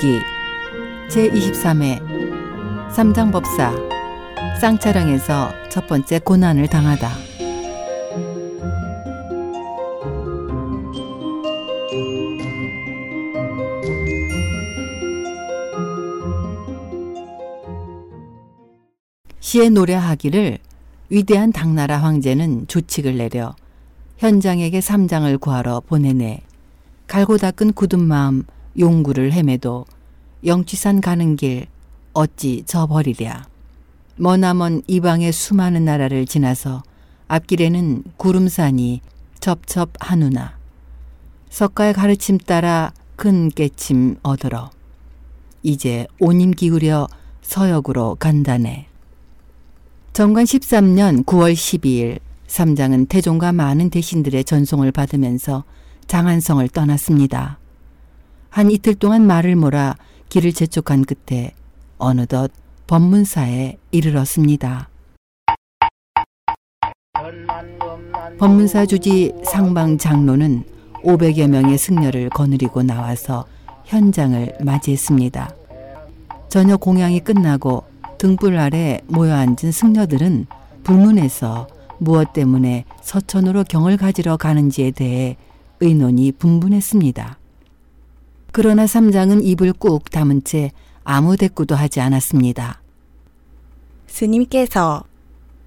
서유기 제23회 삼장법사 쌍차량에서 첫 번째 고난을 당하다. 시에 노래하기를 위대한 당나라 황제는 조칙을 내려 현장에게 삼장을 구하러 보내내 갈고 닦은 굳은 마음 용구를 헤매도 영취산 가는 길 어찌 저버리랴. 머나먼 이방의 수많은 나라를 지나서 앞길에는 구름산이 첩첩하누나. 석가의 가르침 따라 큰 깨침 얻으러. 이제 오님 기울여 서역으로 간다네. 정관 13년 9월 12일 삼장은 태종과 많은 대신들의 전송을 받으면서 장안성을 떠났습니다. 한 이틀 동안 말을 몰아 길을 재촉한 끝에 어느덧 법문사에 이르렀습니다. 법문사 주지 상방 장로는 500여 명의 승려를 거느리고 나와서 현장을 맞이했습니다. 저녁 공양이 끝나고 등불 아래 모여 앉은 승려들은 불문에서 무엇 때문에 서천으로 경을 가지러 가는지에 대해 의논이 분분했습니다. 그러나 삼장은 입을 꾹 다문 채 아무 대꾸도 하지 않았습니다. 스님께서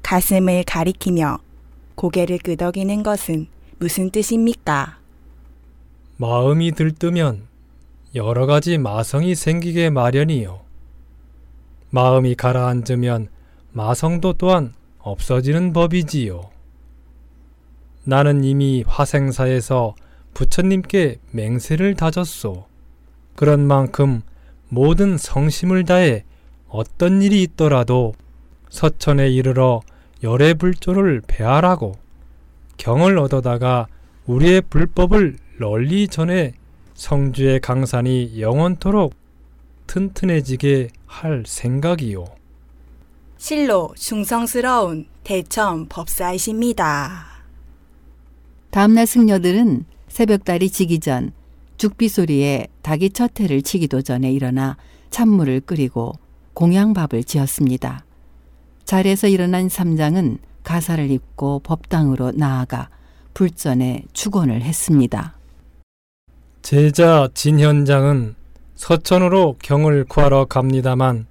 가슴을 가리키며 고개를 끄덕이는 것은 무슨 뜻입니까? 마음이 들뜨면 여러 가지 마성이 생기게 마련이요. 마음이 가라앉으면 마성도 또한 없어지는 법이지요. 나는 이미 화생사에서 부처님께 맹세를 다졌소. 그런 만큼 모든 성심을 다해 어떤 일이 있더라도 서천에 이르러 열의 불조를 배하라고 경을 얻어다가 우리의 불법을 널리 전해 성주의 강산이 영원토록 튼튼해지게 할 생각이요. 실로 충성스러운 대천 법사이십니다. 다음날 승려들은 새벽달이 지기 전 죽비 소리에 닭이 첫 해를 치기도 전에 일어나 찬물을 끓이고 공양밥을 지었습니다. 자리에서 일어난 삼장은 가사를 입고 법당으로 나아가 불전에 축원을 했습니다. 제자 진현장은 서천으로 경을 구하러 갑니다만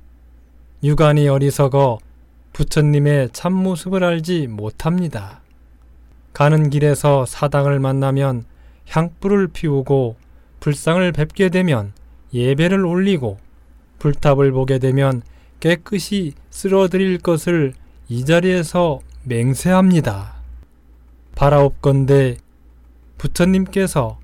유관이 어리석어 부처님의 참모습을 알지 못합니다. 가는 길에서 사당을 만나면 향불을 피우고 불상을 뵙게 되면 예배를 올리고 불탑을 보게 되면 깨끗이 쓸어드릴 것을 이 자리에서 맹세합니다. 바라옵건대 부처님께서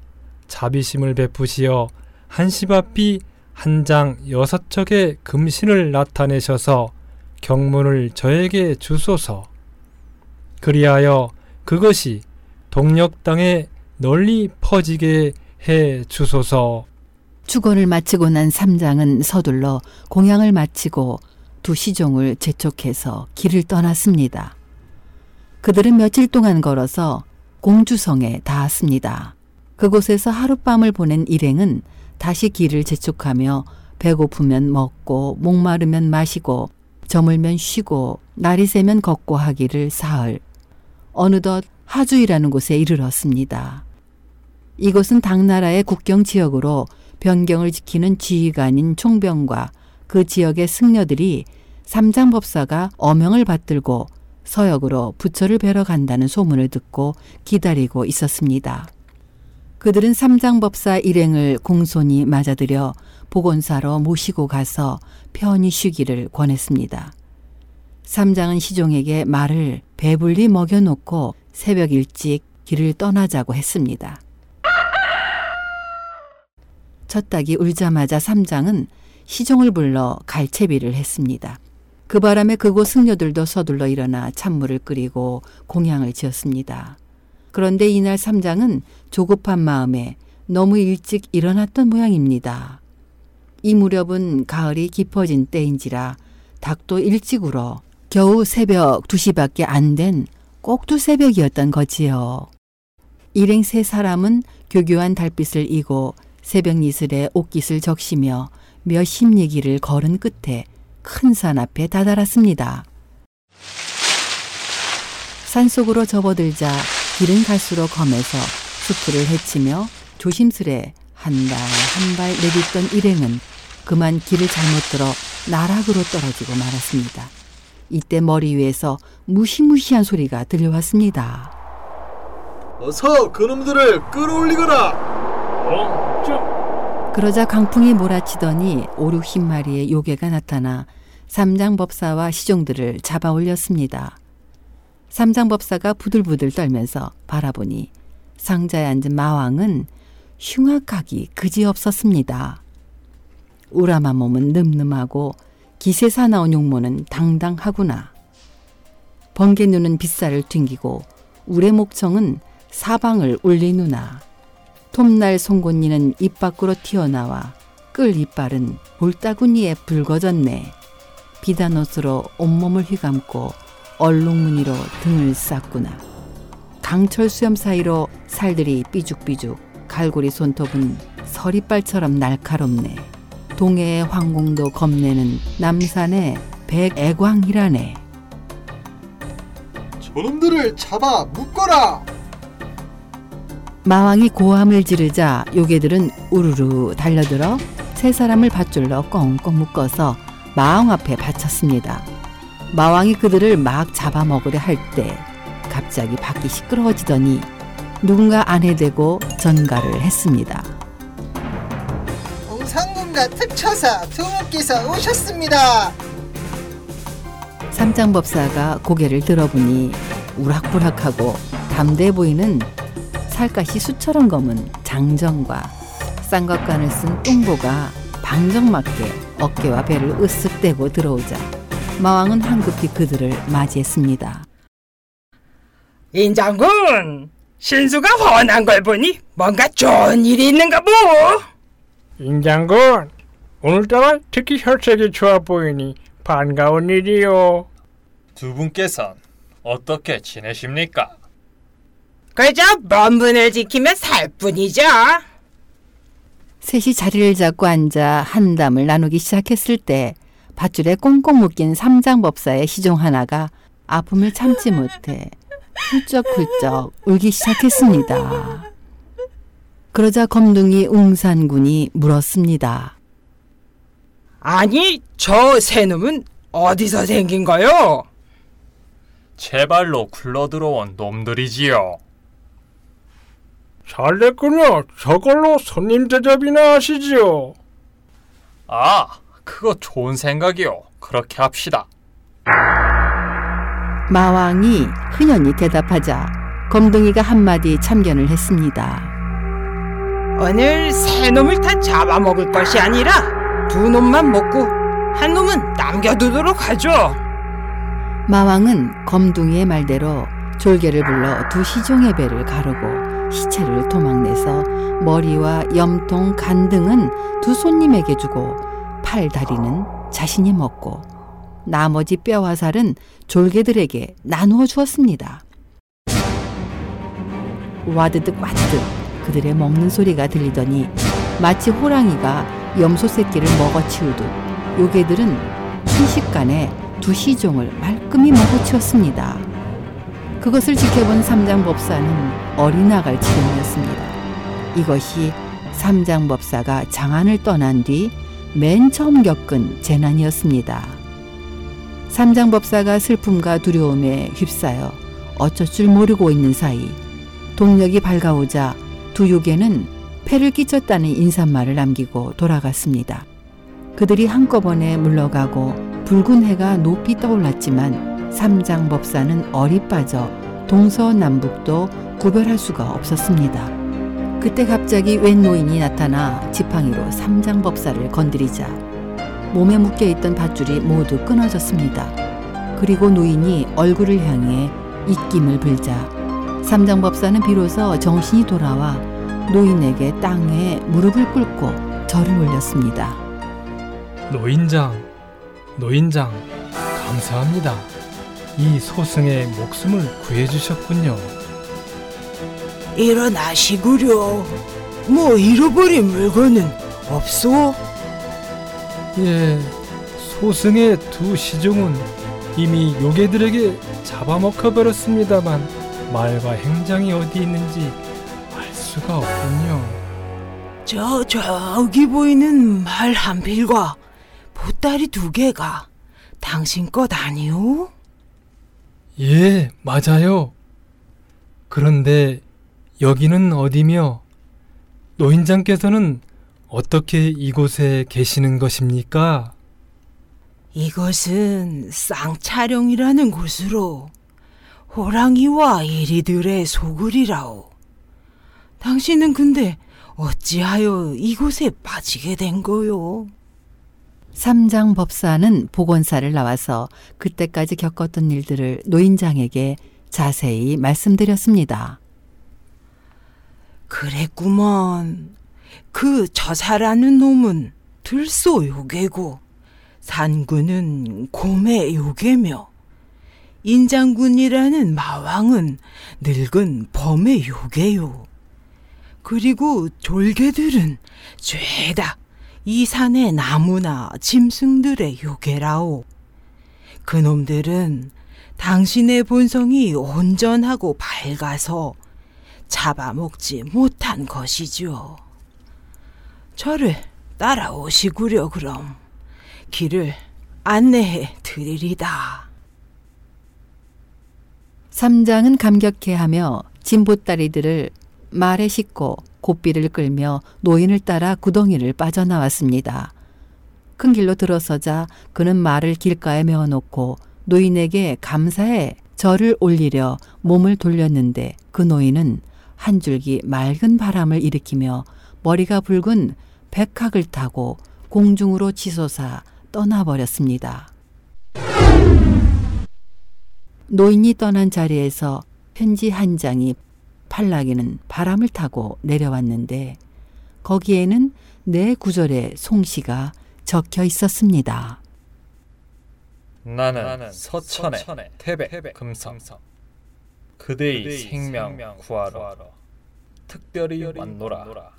자비심을 베푸시어 한시바삐 한장 여섯 척의 금신을 나타내셔서 경문을 저에게 주소서. 그리하여 그것이 동력 땅에 널리 퍼지게 해 주소서. 축원을 마치고 난 삼장은 서둘러 공양을 마치고 두 시종을 재촉해서 길을 떠났습니다. 그들은 며칠 동안 걸어서 공주성에 닿았습니다. 그곳에서 하룻밤을 보낸 일행은 다시 길을 재촉하며 배고프면 먹고 목마르면 마시고 저물면 쉬고 날이 새면 걷고 하기를 사흘 어느덧 하주이라는 곳에 이르렀습니다. 이곳은 당나라의 국경 지역으로 변경을 지키는 지휘관인 총병과 그 지역의 승려들이 삼장법사가 어명을 받들고 서역으로 부처를 뵈러 간다는 소문을 듣고 기다리고 있었습니다. 그들은 삼장법사 일행을 공손히 맞아들여 보건사로 모시고 가서 편히 쉬기를 권했습니다. 삼장은 시종에게 말을 배불리 먹여놓고 새벽 일찍 길을 떠나자고 했습니다. 첫 닭이 울자마자 삼장은 시종을 불러 갈채비를 했습니다. 그 바람에 그곳 승려들도 서둘러 일어나 찬물을 끓이고 공양을 지었습니다. 그런데 이날 삼장은 조급한 마음에 너무 일찍 일어났던 모양입니다. 이 무렵은 가을이 깊어진 때인지라 닭도 일찍 울어 겨우 새벽 2시밖에 안 된 꼭두 새벽이었던 거지요. 일행 세 사람은 교교한 달빛을 이고 새벽 이슬에 옷깃을 적시며 몇십 리기를 걸은 끝에 큰 산 앞에 다다랐습니다. 산 속으로 접어들자 길은 갈수록 검해서 수풀을 헤치며 조심스레 한 발 한 발 내딛던 일행은 그만 길을 잘못 들어 나락으로 떨어지고 말았습니다. 이때 머리 위에서 무시무시한 소리가 들려왔습니다. 어서 그놈들을 끌어올리거라. 어, 저, 그러자 강풍이 몰아치더니 오륙 흰마리의 요괴가 나타나 삼장법사와 시종들을 잡아 올렸습니다. 삼장법사가 부들부들 떨면서 바라보니 상자에 앉은 마왕은 흉악하기 그지없었습니다. 우람한 몸은 늠름하고 기세 사나운 용모는 당당하구나. 번개 눈은 빗살을 튕기고 우레 목청은 사방을 울리누나. 톱날 송곳니는 입 밖으로 튀어나와 끌 이빨은 볼따구니에 붉어졌네. 비단 옷으로 온몸을 휘감고 얼룩무늬로 등을 쌌구나. 강철 수염 사이로 살들이 삐죽삐죽 갈고리 손톱은 서리빨처럼 날카롭네. 동해의 황궁도 겁내는 남산의 백애광이라네. 저놈들을 잡아 묶어라. 마왕이 고함을 지르자 요괴들은 우르르 달려들어 세 사람을 밧줄로 꽁꽁 묶어서 마왕 앞에 바쳤습니다. 마왕이 그들을 막 잡아먹으려 할 때 갑자기 밖이 시끄러워지더니 누군가 안에 대고 전가를 했습니다. 공상군과 특처사 두 분께서 오셨습니다. 삼장법사가 고개를 들어보니 우락부락하고 담대 보이는 살갗이 수처럼 검은 장정과 쌍각관을 쓴 뚱보가 방정맞게 어깨와 배를 으쓱 대고 들어오자 마왕은 황급히 그들을 맞이했습니다. 인장군, 신수가 훤한 걸 보니 뭔가 좋은 일이 있는가 보. 인장군, 오늘따라 특히 혈색이 좋아 보이니 반가운 일이요. 두 분께선 어떻게 지내십니까? 그저 먼 분을 지키며 살 뿐이죠. 셋이 자리를 잡고 앉아 한담을 나누기 시작했을 때 밧줄에 꽁꽁 묶인 삼장법사의 시종 하나가 아픔을 참지 못해 훌쩍훌쩍 울기 시작했습니다. 그러자 검둥이 웅산군이 물었습니다. 아니, 저 새놈은 어디서 생긴 거요? 제 발로 굴러들어온 놈들이지요. 잘 됐군요. 저걸로 손님 대접이나 하시지요. 아, 그거 좋은 생각이요. 그렇게 합시다. 마왕이 흔연히 대답하자 검둥이가 한마디 참견을 했습니다. 오늘 새 놈을 다 잡아먹을 것이 아니라 두 놈만 먹고 한 놈은 남겨두도록 하죠. 마왕은 검둥이의 말대로 졸개를 불러 두 시종의 배를 가르고 시체를 도망내서 머리와 염통, 간 등은 두 손님에게 주고 팔, 다리는 자신이 먹고 나머지 뼈와 살은 졸개들에게 나누어 주었습니다. 와드득 와드득 그들의 먹는 소리가 들리더니 마치 호랑이가 염소 새끼를 먹어치우듯 요괴들은 순식간에 두 시종을 말끔히 먹어치웠습니다. 그것을 지켜본 삼장법사는 어리나갈 지경이었습니다. 이것이 삼장법사가 장안을 떠난 뒤 맨 처음 겪은 재난이었습니다. 삼장법사가 슬픔과 두려움에 휩싸여 어쩔 줄 모르고 있는 사이 동력이 밝아오자 두 요괴는 패를 끼쳤다는 인사말을 남기고 돌아갔습니다. 그들이 한꺼번에 물러가고 붉은 해가 높이 떠올랐지만 삼장 법사는 얼이 빠져 동서남북도 구별할 수가 없었습니다. 그때 갑자기 웬 노인이 나타나 지팡이로 삼장 법사를 건드리자 몸에 묶여 있던 밧줄이 모두 끊어졌습니다. 그리고 노인이 얼굴을 향해 입김을 불자 삼장 법사는 비로소 정신이 돌아와 노인에게 땅에 무릎을 꿇고 절을 올렸습니다. 노인장, 노인장, 감사합니다. 이 소승의 목숨을 구해주셨군요. 일어나시구려. 뭐 잃어버린 물건은 없소? 예, 소승의 두 시종은 이미 요괴들에게 잡아먹혀 버렸습니다만 말과 행장이 어디 있는지 알 수가 없군요. 저 저기 보이는 말 한 필과 보따리 두 개가 당신 것 아니오? 예, 맞아요. 그런데 여기는 어디며 노인장께서는 어떻게 이곳에 계시는 것입니까? 이것은 쌍차령이라는 곳으로 호랑이와 이리들의 소굴이라오. 당신은 근데 어찌하여 이곳에 빠지게 된 거요? 삼장 법사는 보건사를 나와서 그때까지 겪었던 일들을 노인장에게 자세히 말씀드렸습니다. 그랬구먼. 그 저사라는 놈은 들소 요괴고 산군은 곰의 요괴며 인장군이라는 마왕은 늙은 범의 요괴요. 그리고 졸개들은 죄다 이 산의 나무나 짐승들의 요괴라오. 그놈들은 당신의 본성이 온전하고 밝아서 잡아먹지 못한 것이죠. 저를 따라오시구려 그럼 길을 안내해 드리리다. 삼장은 감격해하며 진보따리들을 말에 싣고 고삐를 끌며 노인을 따라 구덩이를 빠져나왔습니다. 큰 길로 들어서자 그는 말을 길가에 메어놓고 노인에게 감사의 절을 올리려 몸을 돌렸는데 그 노인은 한 줄기 맑은 바람을 일으키며 머리가 붉은 백학을 타고 공중으로 치솟아 떠나버렸습니다. 노인이 떠난 자리에서 편지 한 장이 팔락이는 바람을 타고 내려왔는데 거기에는 네 구절의 송시가 적혀 있었습니다. 나는 서천의 태백 금성 그대의 생명 구하러 특별히 왔노라.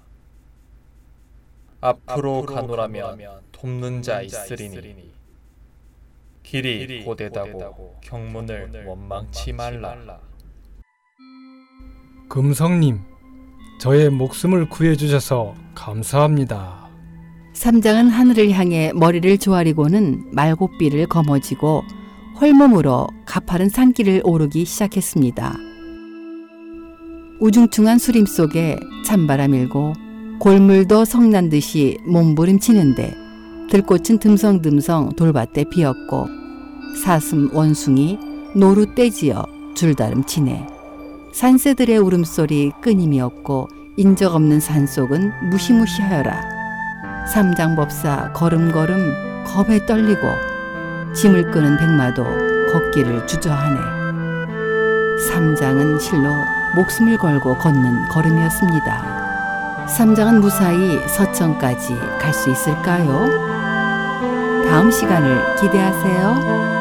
앞으로 가노라면 돕는 자 있으리니. 길이 고되다고 경문을 원망치 말라 금성님, 저의 목숨을 구해주셔서 감사합니다. 삼장은 하늘을 향해 머리를 조아리고는 말고삐를 거머쥐고 홀몸으로 가파른 산길을 오르기 시작했습니다. 우중충한 수림 속에 찬바람 일고 골물도 성난 듯이 몸부림치는데 들꽃은 듬성듬성 돌밭에 피었고 사슴 원숭이 노루 떼지어 줄다름 치네 산새들의 울음소리 끊임이 없고 인적 없는 산속은 무시무시하여라 삼장법사 걸음걸음 겁에 떨리고 짐을 끄는 백마도 걷기를 주저하네 삼장은 실로 목숨을 걸고 걷는 걸음이었습니다. 삼장은 무사히 서천까지 갈 수 있을까요? 다음 시간을 기대하세요.